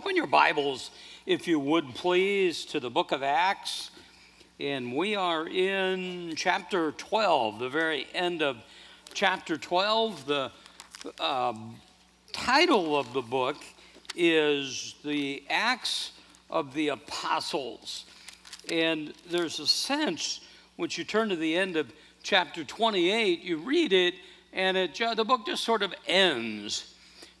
Open your Bibles, if you would please, to the book of Acts. And we are in chapter 12, the very end of chapter 12. The um, title of the book is The Acts of the Apostles. And there's a sense, once you turn to the end of chapter 28, you read it, and it, the book just sort of ends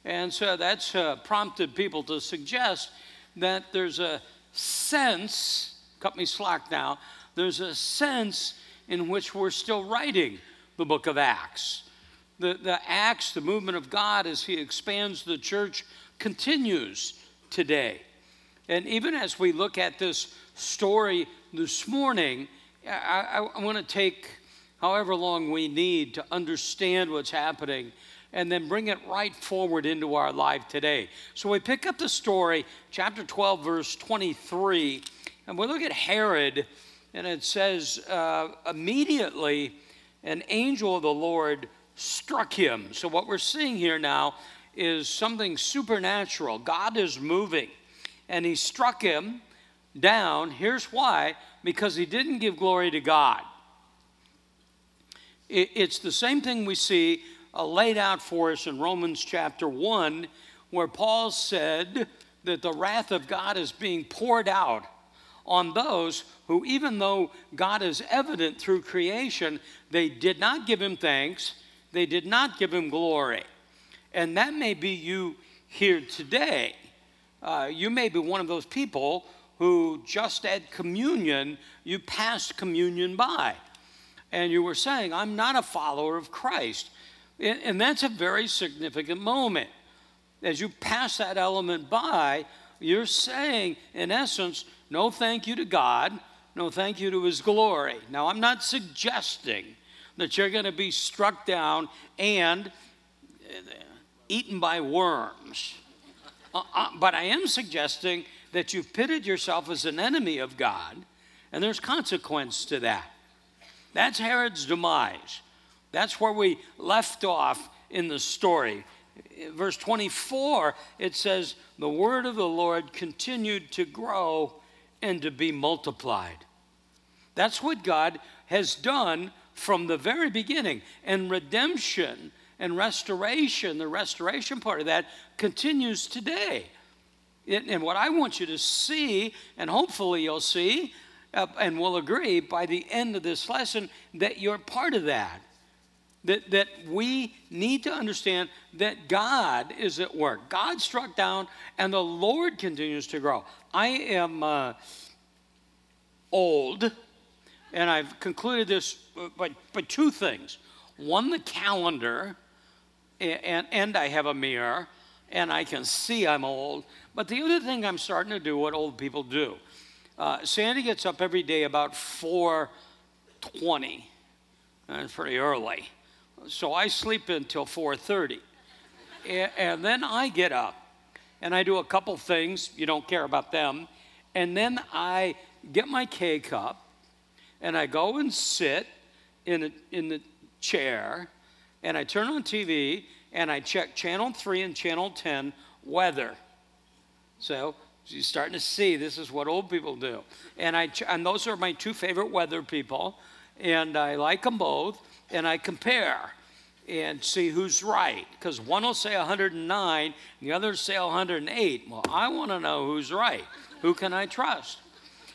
and so that's uh, prompted people to suggest that there's a sense, cut me slack now, there's a sense in which we're still writing the book of Acts. The, the Acts, the movement of God as He expands the church, continues today. And even as we look at this story this morning, I, I, I want to take however long we need to understand what's happening and then bring it right forward into our life today. So we pick up the story, chapter 12, verse 23, and we look at Herod, and it says, uh, immediately an angel of the Lord struck him. So what we're seeing here now is something supernatural. God is moving, and he struck him down. Here's why because he didn't give glory to God. It's the same thing we see uh, laid out for us in Romans chapter 1, where Paul said that the wrath of God is being poured out on those who, even though God is evident through creation, they did not give him thanks, they did not give him glory. And that may be you here today. Uh, you may be one of those people who just at communion, you passed communion by. And you were saying, I'm not a follower of Christ. And that's a very significant moment. As you pass that element by, you're saying, in essence, no thank you to God, no thank you to His glory. Now, I'm not suggesting that you're going to be struck down and uh, eaten by worms. Uh, uh, but I am suggesting that you've pitted yourself as an enemy of God, and there's consequence to that. That's Herod's demise. That's where we left off in the story. Verse 24, it says, The word of the Lord continued to grow and to be multiplied. That's what God has done from the very beginning. And redemption and restoration, the restoration part of that, continues today. and what I want you to see, and hopefully you'll see, uh, and we'll agree by the end of this lesson, that you're part of that that, that we need to understand that God is at work. God struck down and the Lord continues to grow. I am uh, old, and I've concluded this by, by two things. One, the calendar, and, and I have a mirror, and I can see I'm old. But the other thing I'm starting to do what old people do. Uh, Sandy gets up every day about 4:20. That's pretty early so I sleep until 4:30, and, and then I get up and I do a couple things. You don't care about them, and then I get my K cup and I go and sit in a, in the chair and I turn on TV and I check channel 3 and channel 10 weather. So you're starting to see this is what old people do. And I and those are my two favorite weather people and I like them both and I compare and see who's right because one will say 109 and the other will say 108 well i want to know who's right. Who can i trust?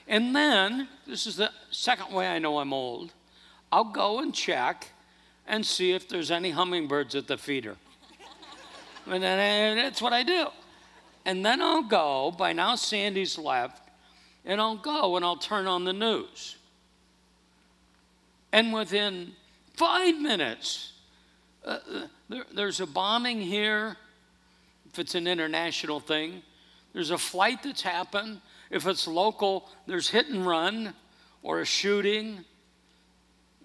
And then this is the second way i know i'm old i'll go and check and see if there's any hummingbirds at the feeder. And that's what i do. And then i'll go by now sandy's left and i'll go and i'll turn on the news. And within five minutes uh, there, there's a bombing here, if it's an international thing. There's a flight that's happened. If it's local, there's hit and run or a shooting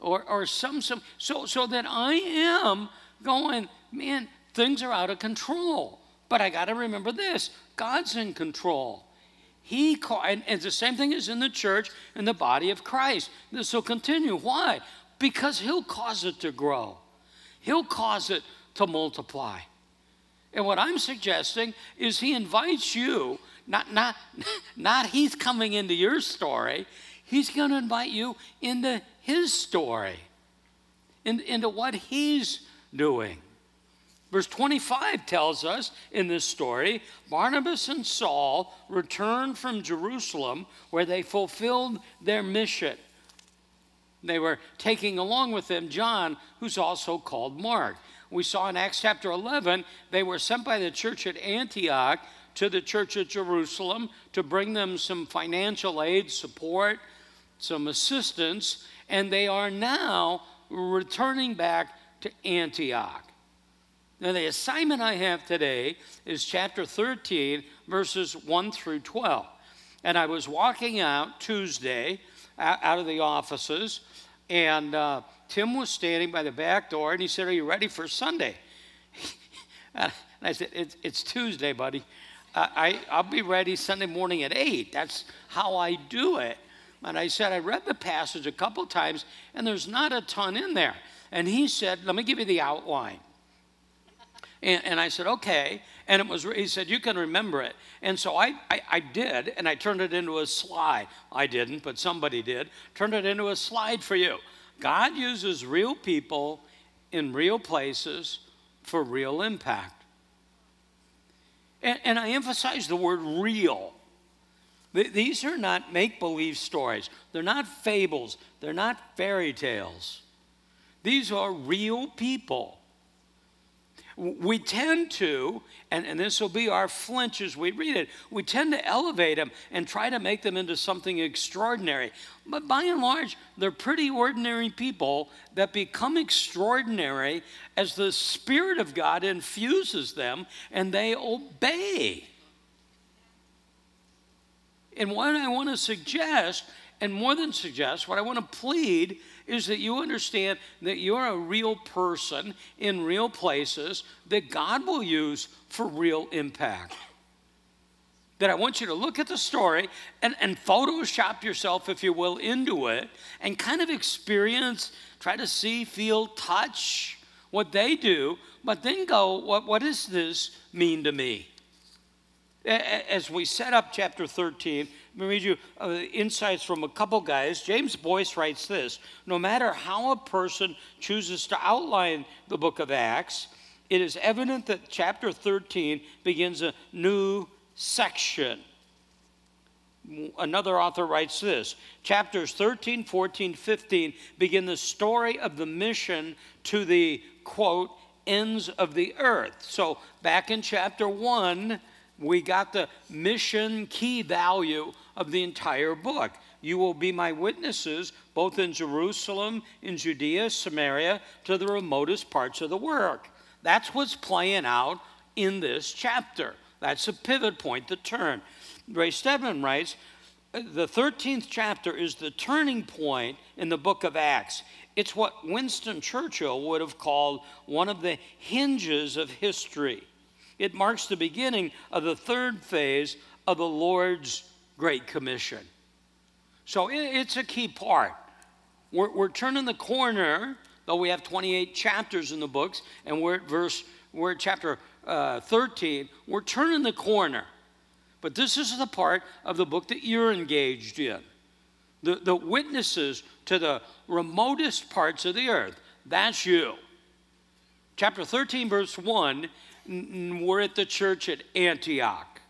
or, or some, some. So, so that I am going, man, things are out of control. But I got to remember this God's in control. He call, and, and the same thing is in the church in the body of Christ. This will continue. Why? Because He'll cause it to grow. He'll cause it to multiply. And what I'm suggesting is he invites you, not, not, not he's coming into your story, he's going to invite you into his story, in, into what he's doing. Verse 25 tells us in this story Barnabas and Saul returned from Jerusalem where they fulfilled their mission. They were taking along with them John, who's also called Mark. We saw in Acts chapter 11, they were sent by the church at Antioch to the church at Jerusalem to bring them some financial aid, support, some assistance, and they are now returning back to Antioch. Now, the assignment I have today is chapter 13, verses 1 through 12. And I was walking out Tuesday out of the offices, and uh, Tim was standing by the back door, and he said, Are you ready for Sunday? and I said, It's, it's Tuesday, buddy. I, I'll be ready Sunday morning at 8. That's how I do it. And I said, I read the passage a couple times, and there's not a ton in there. And he said, Let me give you the outline. And, and, I said, okay. And it was, he said, you can remember it. And so I, I, I, did, and I turned it into a slide. I didn't, but somebody did. Turned it into a slide for you. God uses real people in real places for real impact. And, and I emphasize the word real. These are not make believe stories, they're not fables, they're not fairy tales. These are real people we tend to, and, and this will be our flinch as we read it, we tend to elevate them and try to make them into something extraordinary. But by and large, they're pretty ordinary people that become extraordinary as the Spirit of God infuses them and they obey. And what I want to suggest, and more than suggest, what I want to plead is that you understand that you're a real person in real places that God will use for real impact. That I want you to look at the story and, and Photoshop yourself, if you will, into it and kind of experience, try to see, feel, touch what they do, but then go, what, what does this mean to me? As we set up chapter 13, let me read you uh, insights from a couple guys. James Boice writes this No matter how a person chooses to outline the book of Acts, it is evident that chapter 13 begins a new section. Another author writes this chapters 13, 14, 15 begin the story of the mission to the quote ends of the earth. So back in chapter 1, we got the mission key value of the entire book. You will be my witnesses both in Jerusalem, in Judea, Samaria, to the remotest parts of the world. That's what's playing out in this chapter. That's a pivot point, the turn. Ray Stedman writes the 13th chapter is the turning point in the book of Acts. It's what Winston Churchill would have called one of the hinges of history. It marks the beginning of the third phase of the Lord's Great Commission. So it's a key part. We're, we're turning the corner, though we have 28 chapters in the books, and we're at verse, we're at chapter uh, 13. We're turning the corner. But this is the part of the book that you're engaged in. The, the witnesses to the remotest parts of the earth. That's you. Chapter 13, verse 1 we're at the church at Antioch.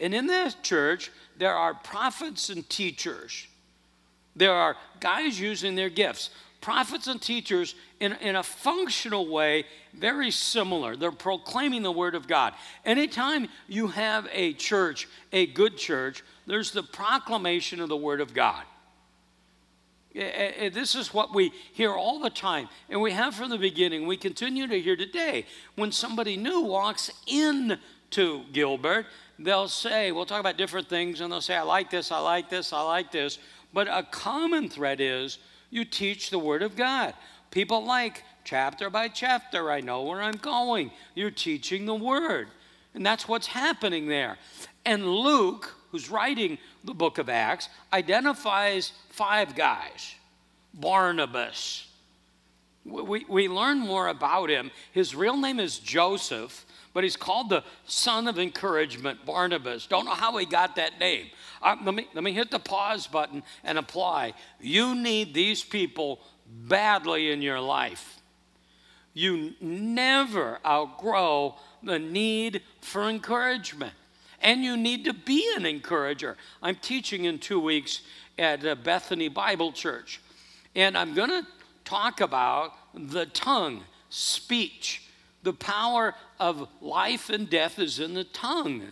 And in that church, there are prophets and teachers. There are guys using their gifts. Prophets and teachers, in, in a functional way, very similar. They're proclaiming the Word of God. Anytime you have a church, a good church, there's the proclamation of the Word of God. This is what we hear all the time, and we have from the beginning. We continue to hear today. When somebody new walks into Gilbert, they'll say, We'll talk about different things, and they'll say, I like this, I like this, I like this. But a common thread is you teach the Word of God. People like chapter by chapter, I know where I'm going. You're teaching the Word. And that's what's happening there. And Luke, who's writing the book of Acts, identifies five guys Barnabas. we, we learn more about him. His real name is Joseph, but he's called the son of encouragement, Barnabas. Don't know how he got that name. Uh, let, me, let me hit the pause button and apply. You need these people badly in your life. You never outgrow the need for encouragement. And you need to be an encourager. I'm teaching in two weeks at uh, Bethany Bible Church, and I'm going to talk about the tongue, speech. The power of life and death is in the tongue.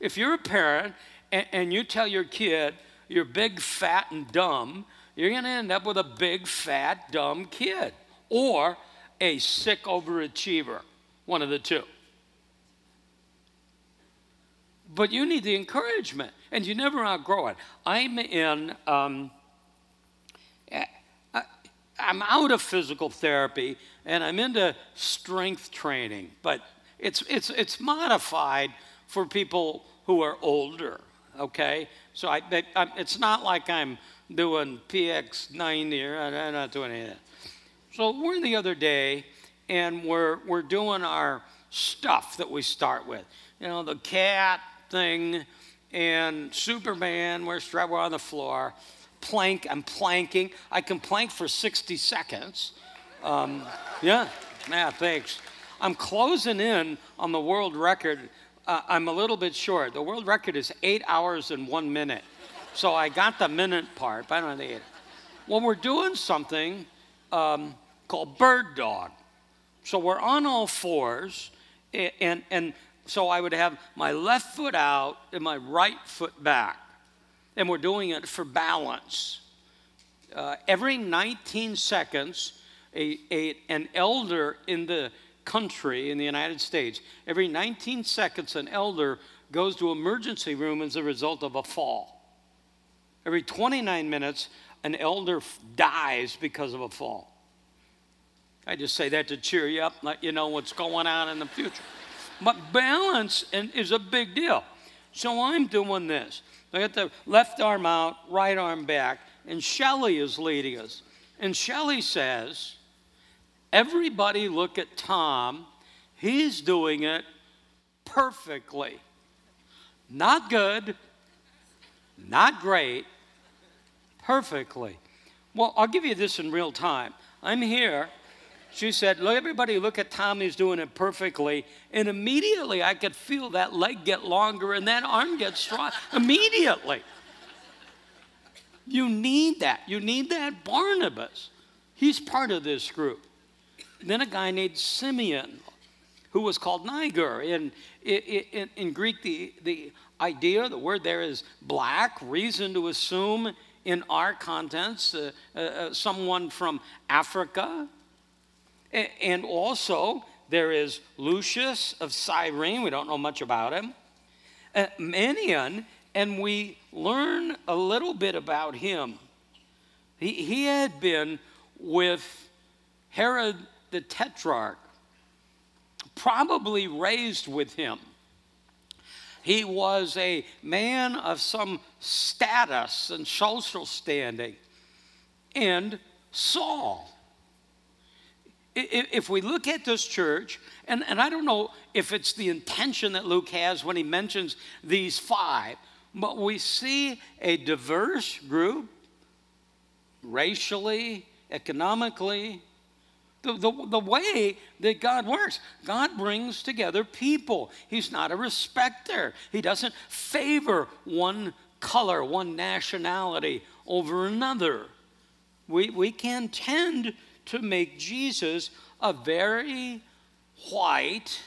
If you're a parent and, and you tell your kid you're big, fat, and dumb, you're going to end up with a big, fat, dumb kid or a sick overachiever, one of the two. But you need the encouragement, and you never outgrow it. I'm in, um, I'm out of physical therapy, and I'm into strength training, but it's, it's, it's modified for people who are older, okay? So I, I, it's not like I'm doing PX9 here, I'm not doing any of that. So we're the other day, and we're, we're doing our stuff that we start with. You know, the cat thing and Superman, we're, we're on the floor. Plank, I'm planking. I can plank for 60 seconds. Um, yeah, yeah, thanks. I'm closing in on the world record. Uh, I'm a little bit short. The world record is eight hours and one minute. So I got the minute part, but I don't the eight. Well, we're doing something um, called bird dog. So we're on all fours, and, and so I would have my left foot out and my right foot back. And we're doing it for balance. Uh, every 19 seconds, a, a, an elder in the country, in the United States, every 19 seconds, an elder goes to emergency room as a result of a fall. Every 29 minutes, an elder f- dies because of a fall. I just say that to cheer you up, let you know what's going on in the future. But balance is a big deal. So I'm doing this. I got the left arm out, right arm back, and Shelly is leading us. And Shelly says, Everybody look at Tom. He's doing it perfectly. Not good, not great, perfectly. Well, I'll give you this in real time. I'm here she said, Look, everybody, look at Tom. He's doing it perfectly. And immediately I could feel that leg get longer and that arm get strong. immediately. You need that. You need that Barnabas. He's part of this group. Then a guy named Simeon, who was called Niger. In, in, in Greek, the, the idea, the word there is black, reason to assume in our contents, uh, uh, uh someone from Africa, and also, there is Lucius of Cyrene. We don't know much about him. Uh, Manaen, and we learn a little bit about him. He, he had been with Herod the Tetrarch, probably raised with him. He was a man of some status and social standing. And Saul if we look at this church, and, and I don't know if it's the intention that Luke has when he mentions these five, but we see a diverse group, racially, economically, the, the, the way that God works. God brings together people. He's not a respecter, He doesn't favor one color, one nationality over another. We, we can tend to make Jesus a very white,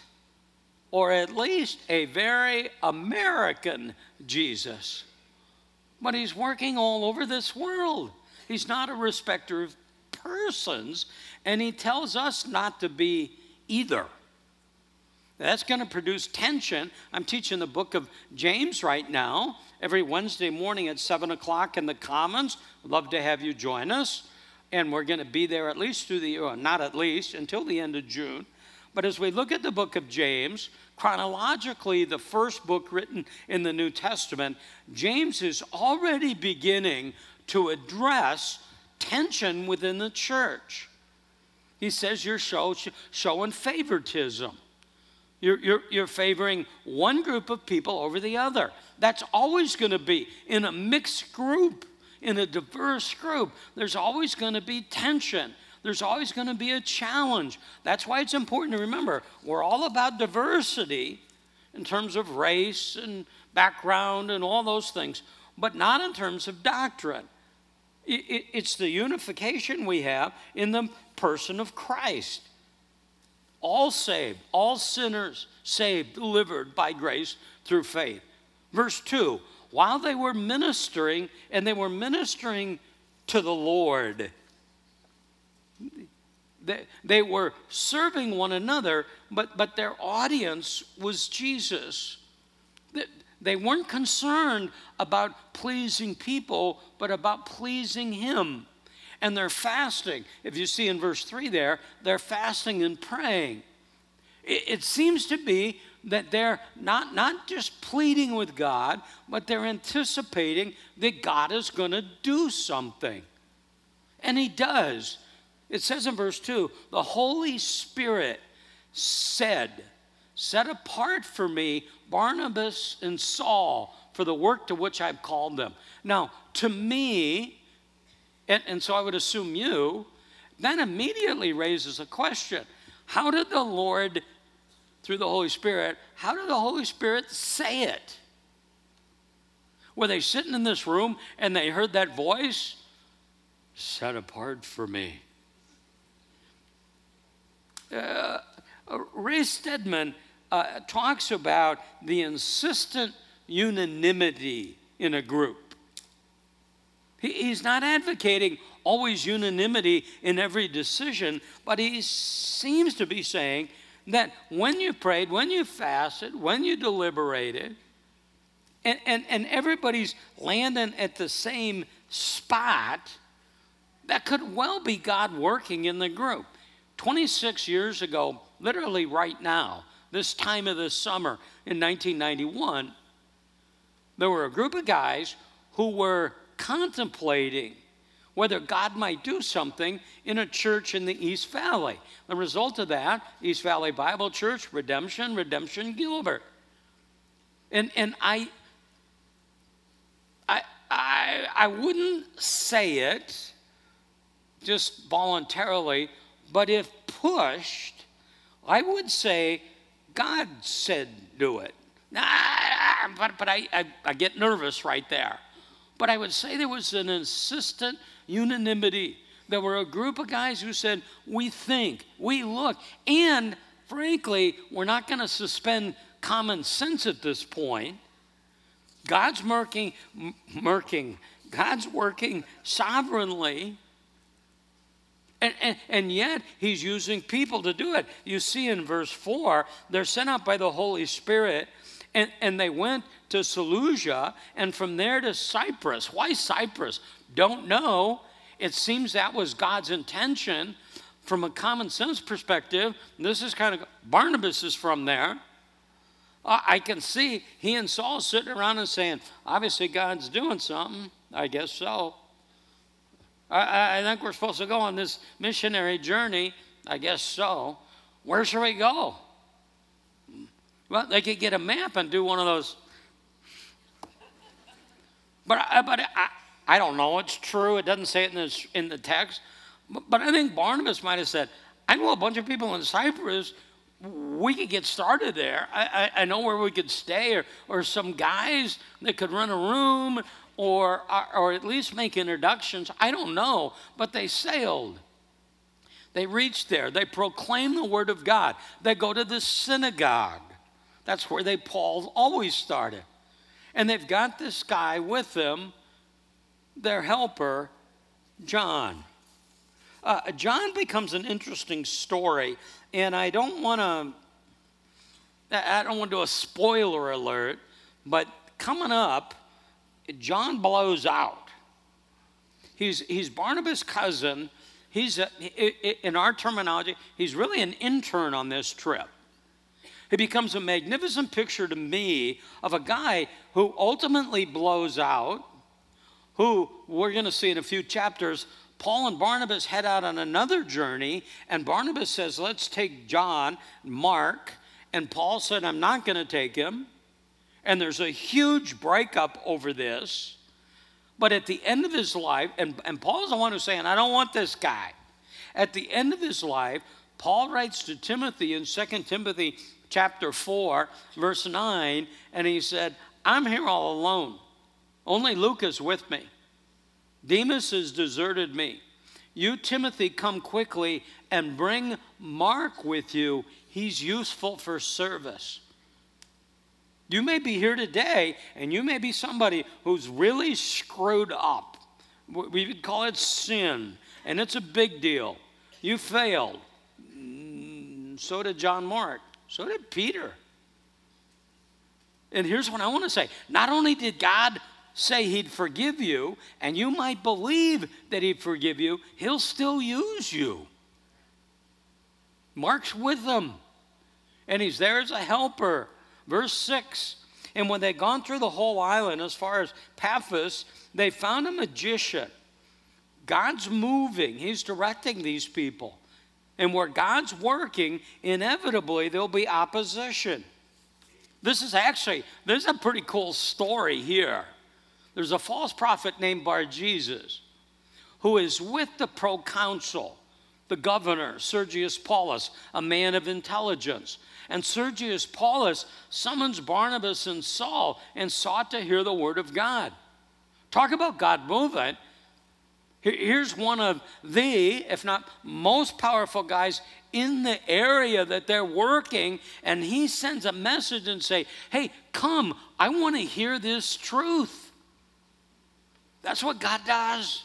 or at least a very American Jesus. But he's working all over this world. He's not a respecter of persons, and he tells us not to be either. That's going to produce tension. I'm teaching the book of James right now, every Wednesday morning at 7 o'clock in the Commons. Love to have you join us and we're going to be there at least through the year, not at least, until the end of June. But as we look at the book of James, chronologically, the first book written in the New Testament, James is already beginning to address tension within the church. He says you're show, showing favoritism. You're, you're, you're favoring one group of people over the other. That's always going to be in a mixed group, in a diverse group. There's always going to be tension. There's always going to be a challenge. That's why it's important to remember we're all about diversity in terms of race and background and all those things, but not in terms of doctrine. It's the unification we have in the person of Christ all saved, all sinners saved, delivered by grace through faith. Verse 2 while they were ministering, and they were ministering to the Lord, they, they were serving one another, but, but their audience was Jesus. They weren't concerned about pleasing people, but about pleasing Him and they're fasting. If you see in verse 3 there, they're fasting and praying. It, it seems to be that they're not, not just pleading with God, but they're anticipating that God is going to do something. And He does. It says in verse 2 the Holy Spirit said, Set apart for me Barnabas and Saul for the work to which I've called them. Now, to me, and, and so I would assume you, that immediately raises a question How did the Lord, through the Holy Spirit, how did the Holy Spirit say it? Were they sitting in this room and they heard that voice? Set apart for me. Uh, Ray Stedman uh, talks about the insistent unanimity in a group. He's not advocating always unanimity in every decision, but he seems to be saying that when you prayed, when you fasted, when you deliberated, and, and, and everybody's landing at the same spot, that could well be God working in the group. 26 years ago, literally right now, this time of the summer in 1991, there were a group of guys who were contemplating whether God might do something in a church in the East Valley. The result of that, East Valley Bible Church, Redemption, Redemption Gilbert. And, and I, I, I, I wouldn't say it just voluntarily, but if pushed, I would say God said do it. Nah, but, but I, I, I get nervous right there. But I would say there was an insistent unanimity. There were a group of guys who said, We think, we look, and frankly, we're not going to suspend common sense at this point. God's working, working, God's working sovereignly. And, and, and, yet, he's using people to do it. You see in verse 4, they're sent out by the Holy Spirit and, and they went to Seleucia and from there to Cyprus. Why Cyprus? Don't know. It seems that was God's intention from a common sense perspective. This is kind of, Barnabas is from there. I can see he and Saul sitting around and saying, obviously God's doing something. I guess so. I, I think we're supposed to go on this missionary journey. I guess so. Where should we go? Well, they could get a map and do one of those. But, but I, I don't know. It's true. It doesn't say it in the, in the text. But, but I think Barnabas might have said, I know a bunch of people in Cyprus. We could get started there. I, I, I know where we could stay, or, or some guys that could run a room, or, or at least make introductions. I don't know. But they sailed. They reached there. They proclaim the word of God. They go to the synagogue. That's where they Paul always started. And they've got this guy with them, their helper, John. Uh, John becomes an interesting story, and I don't want to. I don't want to do a spoiler alert, but coming up, John blows out. He's, he's Barnabas' cousin. He's, a, in our terminology, he's really an intern on this trip. It becomes a magnificent picture to me of a guy who ultimately blows out, who we're going to see in a few chapters Paul and Barnabas head out on another journey, and Barnabas says, Let's take John, Mark, and Paul said, I'm not going to take him. And there's a huge breakup over this. But at the end of his life, and, and Paul's the one who's saying, I don't want this guy. At the end of his life, Paul writes to Timothy in 2 Timothy chapter 4, verse 9, and he said, I'm here all alone. Only Luke is with me. Demas has deserted me. You, Timothy, come quickly and bring Mark with you. He's useful for service. You may be here today, and you may be somebody who's really screwed up. We would call it sin, and it's a big deal. You failed. Mm, so did John Mark. So did Peter. And here's what I want to say not only did God say he'd forgive you, and you might believe that he'd forgive you, he'll still use you. Mark's with them, and he's there as a helper. Verse 6 And when they'd gone through the whole island, as far as Paphos, they found a magician. God's moving, He's directing these people. And where God's working, inevitably there'll be opposition. This is actually, this is a pretty cool story here. There's a false prophet named Bar Jesus who is with the proconsul, the governor, Sergius Paulus, a man of intelligence. And Sergius Paulus summons Barnabas and Saul and sought to hear the word of God. Talk about God moving. Here's one of the, if not most powerful guys in the area that they're working, and he sends a message and say, "Hey, come! I want to hear this truth." That's what God does.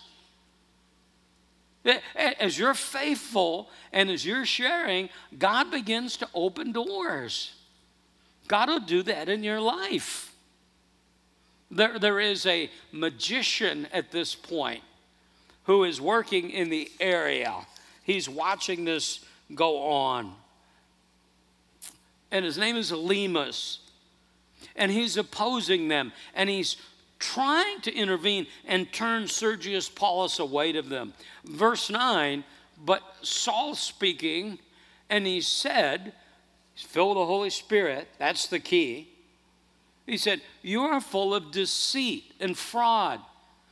As you're faithful and as you're sharing, God begins to open doors. God will do that in your life. There, there is a magician at this point who is working in the area. He's watching this go on. And his name is Elymas. And he's opposing them. And he's trying to intervene and turn Sergius Paulus away to them. Verse 9, but Saul speaking, and he said, he's filled with the Holy Spirit, that's the key. He said, You are full of deceit and fraud.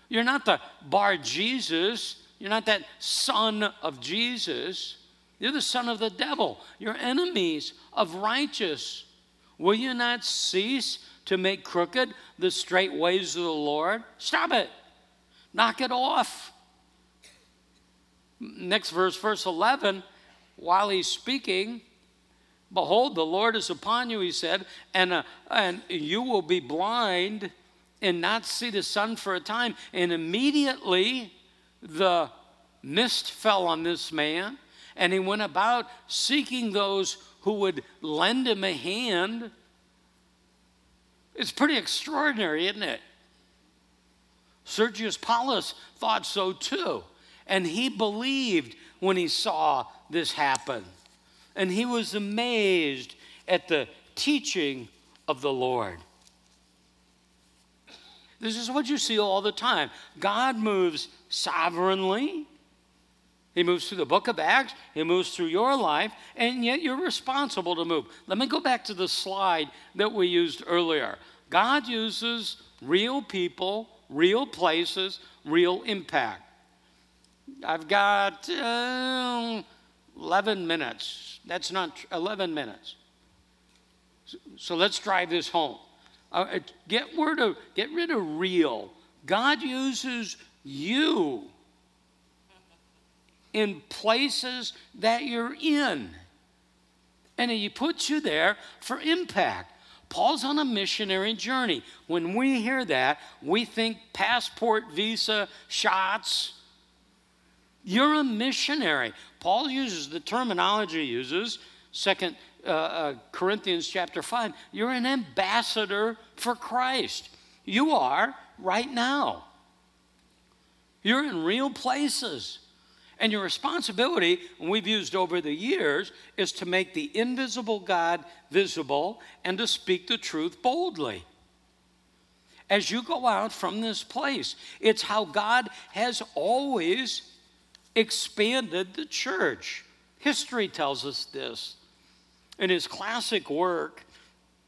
You're not the bar Jesus. You're not that son of Jesus. You're the son of the devil. You're enemies of righteous. Will you not cease to make crooked the straight ways of the Lord? Stop it. Knock it off. Next verse, verse 11, while he's speaking, Behold, the Lord is upon you, he said, and, uh, and you will be blind and not see the sun for a time. And immediately the mist fell on this man, and he went about seeking those who would lend him a hand. It's pretty extraordinary, isn't it? Sergius Paulus thought so too. And he believed when he saw this happen. And he was amazed at the teaching of the Lord. This is what you see all the time. God moves sovereignly. He moves through the book of Acts, He moves through your life, and yet you're responsible to move. Let me go back to the slide that we used earlier. God uses real people, real places, real impact. I've got uh, 11 minutes. That's not 11 minutes. So let's drive this home. Uh, get rid of get rid of real. God uses you in places that you're in. And he puts you there for impact. Paul's on a missionary journey. When we hear that, we think passport, visa, shots. You're a missionary. Paul uses the terminology he uses, second uh, uh, Corinthians chapter 5, you're an ambassador for Christ. You are right now. You're in real places. And your responsibility, and we've used over the years, is to make the invisible God visible and to speak the truth boldly. As you go out from this place, it's how God has always expanded the church. History tells us this. In his classic work,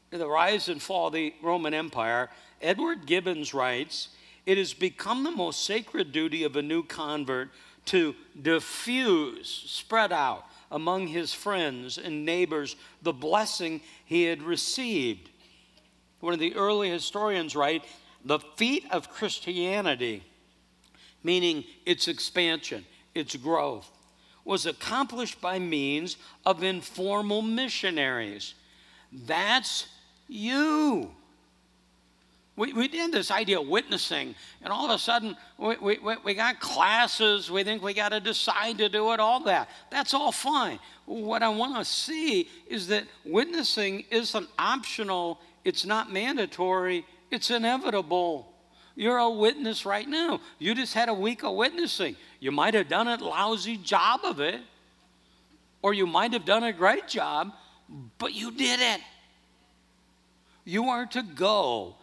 The Rise and Fall of the Roman Empire, Edward Gibbons writes It has become the most sacred duty of a new convert to diffuse, spread out among his friends and neighbors the blessing he had received. One of the early historians write, the feat of Christianity, meaning its expansion, its growth, was accomplished by means of informal missionaries. That's you. We, we did this idea of witnessing, and all of a sudden we, we, we got classes. We think we got to decide to do it, all that. That's all fine. What I want to see is that witnessing isn't optional, it's not mandatory, it's inevitable. You're a witness right now. You just had a week of witnessing. You might have done a lousy job of it, or you might have done a great job, but you did it. You are to go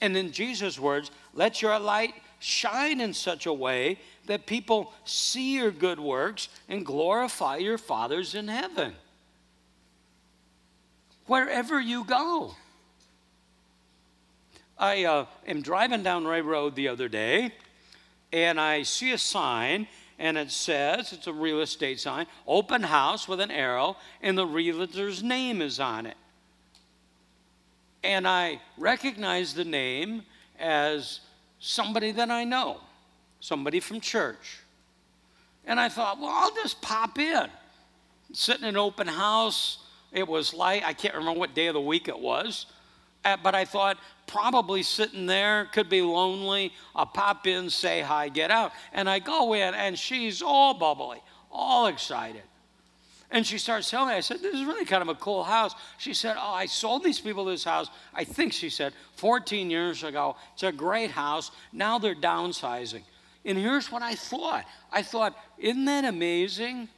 and in Jesus' words, let your light shine in such a way that people see your good works and glorify your fathers in heaven. Wherever you go. I uh, am driving down Ray Road the other day, and I see a sign, and it says, it's a real estate sign, open house with an arrow, and the realtor's name is on it and I recognize the name as somebody that I know, somebody from church. And I thought, well, I'll just pop in. Sitting in an open house, it was light. I can't remember what day of the week it was, uh, but I thought probably sitting there could be lonely. I'll pop in, say hi, get out. And I go in, and she's all bubbly, all excited. And she starts telling me, I said, This is really kind of a cool house. She said, Oh, I sold these people this house, I think she said, 14 years ago. It's a great house. Now they're downsizing. And here's what I thought I thought, Isn't that amazing?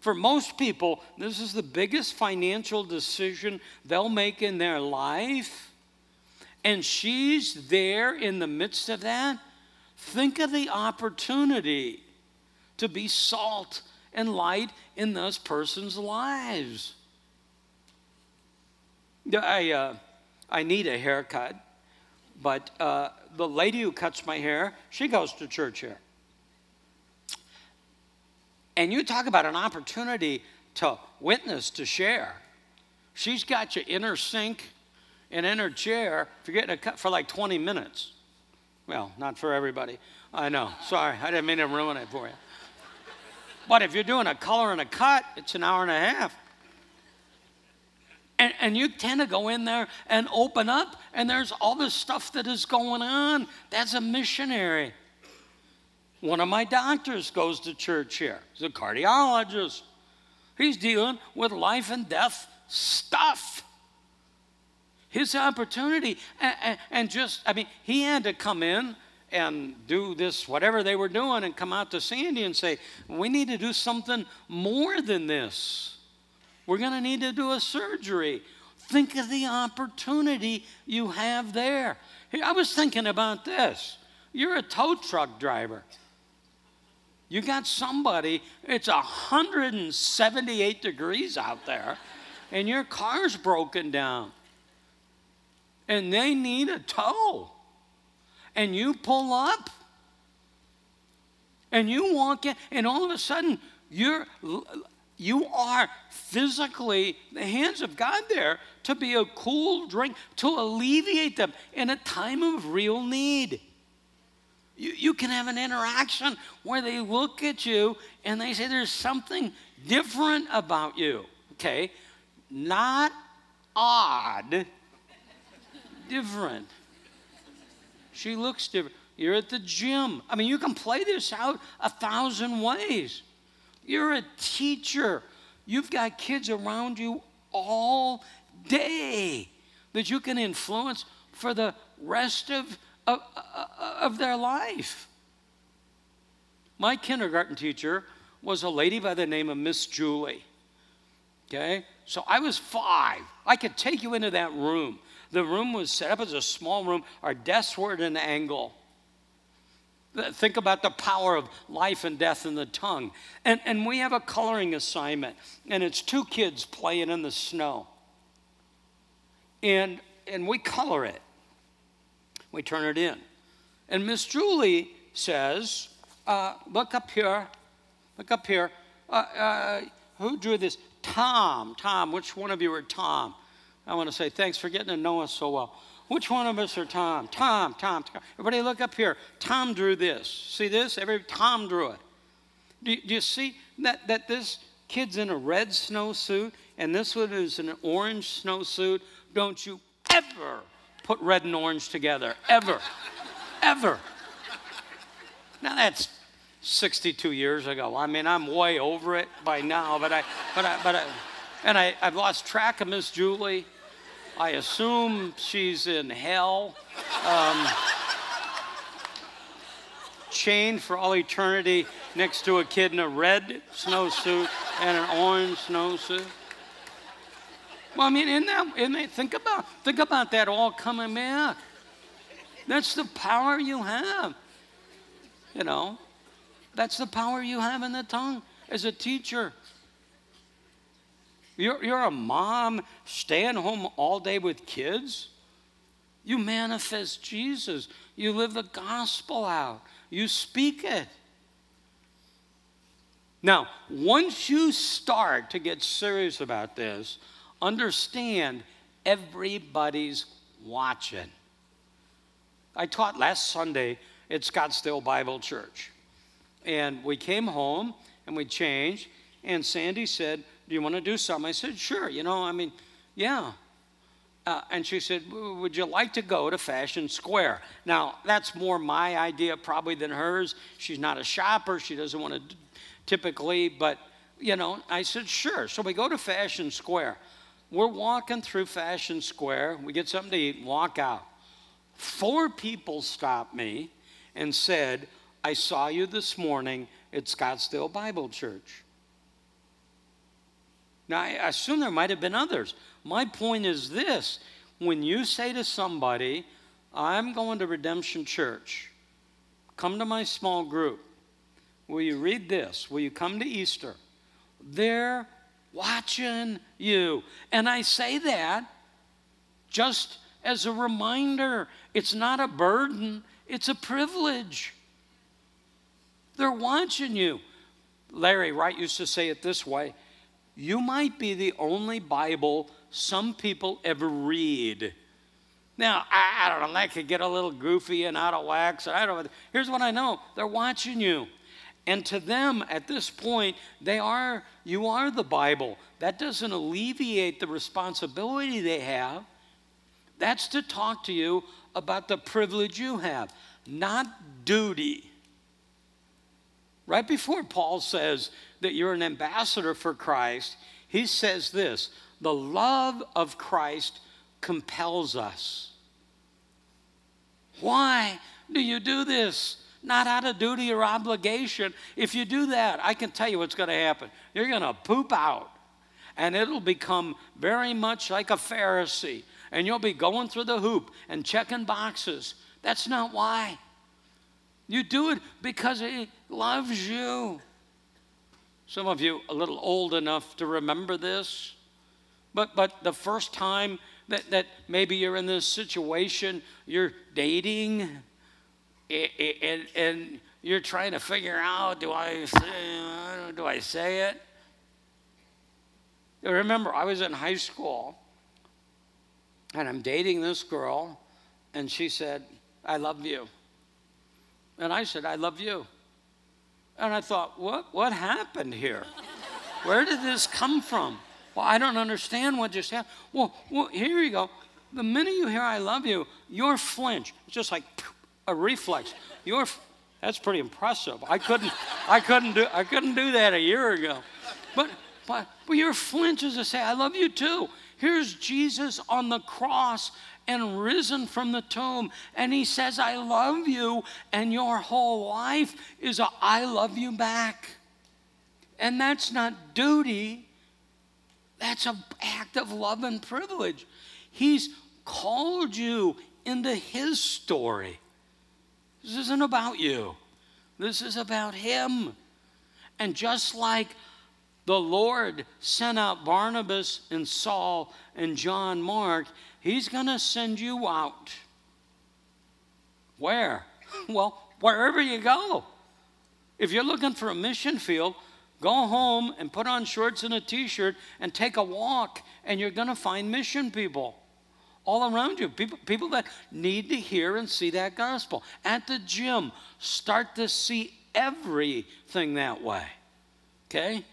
For most people, this is the biggest financial decision they'll make in their life. And she's there in the midst of that. Think of the opportunity to be salt and light in those persons' lives. I, uh, I need a haircut, but uh, the lady who cuts my hair, she goes to church here. And you talk about an opportunity to witness, to share. She's got you in her sink and in her chair for getting a cut for like 20 minutes. Well, not for everybody. I know. Sorry, I didn't mean to ruin it for you. But if you're doing a color and a cut, it's an hour and a half. And, and, you tend to go in there and open up, and there's all this stuff that is going on. That's a missionary. One of my doctors goes to church here. He's a cardiologist. He's dealing with life and death stuff. His opportunity, and, and, and just, I mean, he had to come in and do this, whatever they were doing, and come out to Sandy and say, We need to do something more than this. We're going to need to do a surgery. Think of the opportunity you have there. I was thinking about this. You're a tow truck driver. You got somebody, it's 178 degrees out there, and your car's broken down. And they need a tow and you pull up and you walk in, and all of a sudden you're you are physically the hands of God there to be a cool drink to alleviate them in a time of real need. You, you can have an interaction where they look at you and they say there's something different about you. Okay? Not odd, different. She looks different. You're at the gym. I mean, you can play this out a thousand ways. You're a teacher. You've got kids around you all day that you can influence for the rest of, of, of their life. My kindergarten teacher was a lady by the name of Miss Julie. Okay? So I was five. I could take you into that room. The room was set up as a small room. Our desks were at an angle. Think about the power of life and death in the tongue. And, and we have a coloring assignment, and it's two kids playing in the snow. And, and we color it, we turn it in. And Miss Julie says, uh, Look up here, look up here. Uh, uh, who drew this? Tom. Tom, which one of you are Tom? I want to say thanks for getting to know us so well. Which one of us are Tom? Tom, Tom, Tom. Everybody look up here. Tom drew this. See this? Every Tom drew it. Do, do you see that, that this kid's in a red snowsuit and this one is in an orange snowsuit? Don't you ever put red and orange together. Ever. ever. Now that's 62 years ago. I mean, I'm way over it by now, but I, but I, but I, and I, I've lost track of Miss Julie. I assume she's in hell, um, chained for all eternity next to a kid in a red snowsuit and an orange snowsuit. Well, I mean, in that, in that, think about think about that all coming back. That's the power you have. You know, that's the power you have in the tongue as a teacher. You're, you're a mom staying home all day with kids. You manifest Jesus. You live the gospel out. You speak it. Now, once you start to get serious about this, understand everybody's watching. I taught last Sunday at Scottsdale Bible Church. And we came home and we changed, and Sandy said, do you want to do something? I said, Sure. You know, I mean, yeah. Uh, and she said, Would you like to go to Fashion Square? Now, that's more my idea probably than hers. She's not a shopper. She doesn't want to typically, but, you know, I said, Sure. So we go to Fashion Square. We're walking through Fashion Square. We get something to eat, walk out. Four people stopped me and said, I saw you this morning at Scottsdale Bible Church. Now, I assume there might have been others. My point is this when you say to somebody, I'm going to Redemption Church, come to my small group. Will you read this? Will you come to Easter? They're watching you. And I say that just as a reminder it's not a burden, it's a privilege. They're watching you. Larry Wright used to say it this way you might be the only Bible some people ever read. Now, I, I, don't know, that could get a little goofy and out of whack. I don't. Here's what I know they're watching you. And to them, at this point, they are, you are the Bible. That doesn't alleviate the responsibility they have. That's to talk to you about the privilege you have, not duty. Right before Paul says that you're an ambassador for Christ, he says this the love of Christ compels us. Why do you do this? Not out of duty or obligation. If you do that, I can tell you what's going to happen. You're going to poop out, and it'll become very much like a Pharisee, and you'll be going through the hoop and checking boxes. That's not why. You do it because He loves you. Some of you a little old enough to remember this. But, but the first time that, that maybe you're in this situation, you're dating, and, and you're trying to figure out do I say, do I say it? remember, I was in high school and I'm dating this girl, and she said, I love you. And I said, I love you. And I thought, what, what happened here? Where did this come from? Well, I don't understand what just happened. Well, well, here you go. The minute you hear I love you, your flinch. It's just like a reflex. Your that's pretty impressive. I couldn't I couldn't do I couldn't do that a year ago. But but but your flinch is to say, I love you too. Here's Jesus on the cross and risen from the tomb. And he says, I love you. And your whole life is a I love you back. And that's not duty, that's an act of love and privilege. He's called you into his story. This isn't about you. This is about Him. And just like the Lord sent out Barnabas and Saul and John Mark, He's going to send you out. Where? Well, wherever you go. If you're looking for a mission field, go home and put on shorts and a t shirt and take a walk, and you're going to find mission people all around you. People, people that need to hear and see that gospel. At the gym, start to see everything that way. Okay?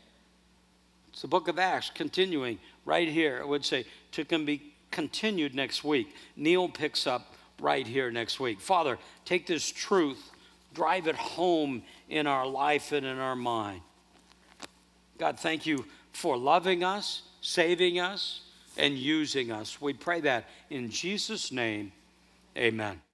It's the book of Acts continuing right here. I would say to can be continued next week. Neil picks up right here next week. Father, take this truth, drive it home in our life and in our mind. God, thank you for loving us, saving us, and using us. We pray that in Jesus' name. Amen.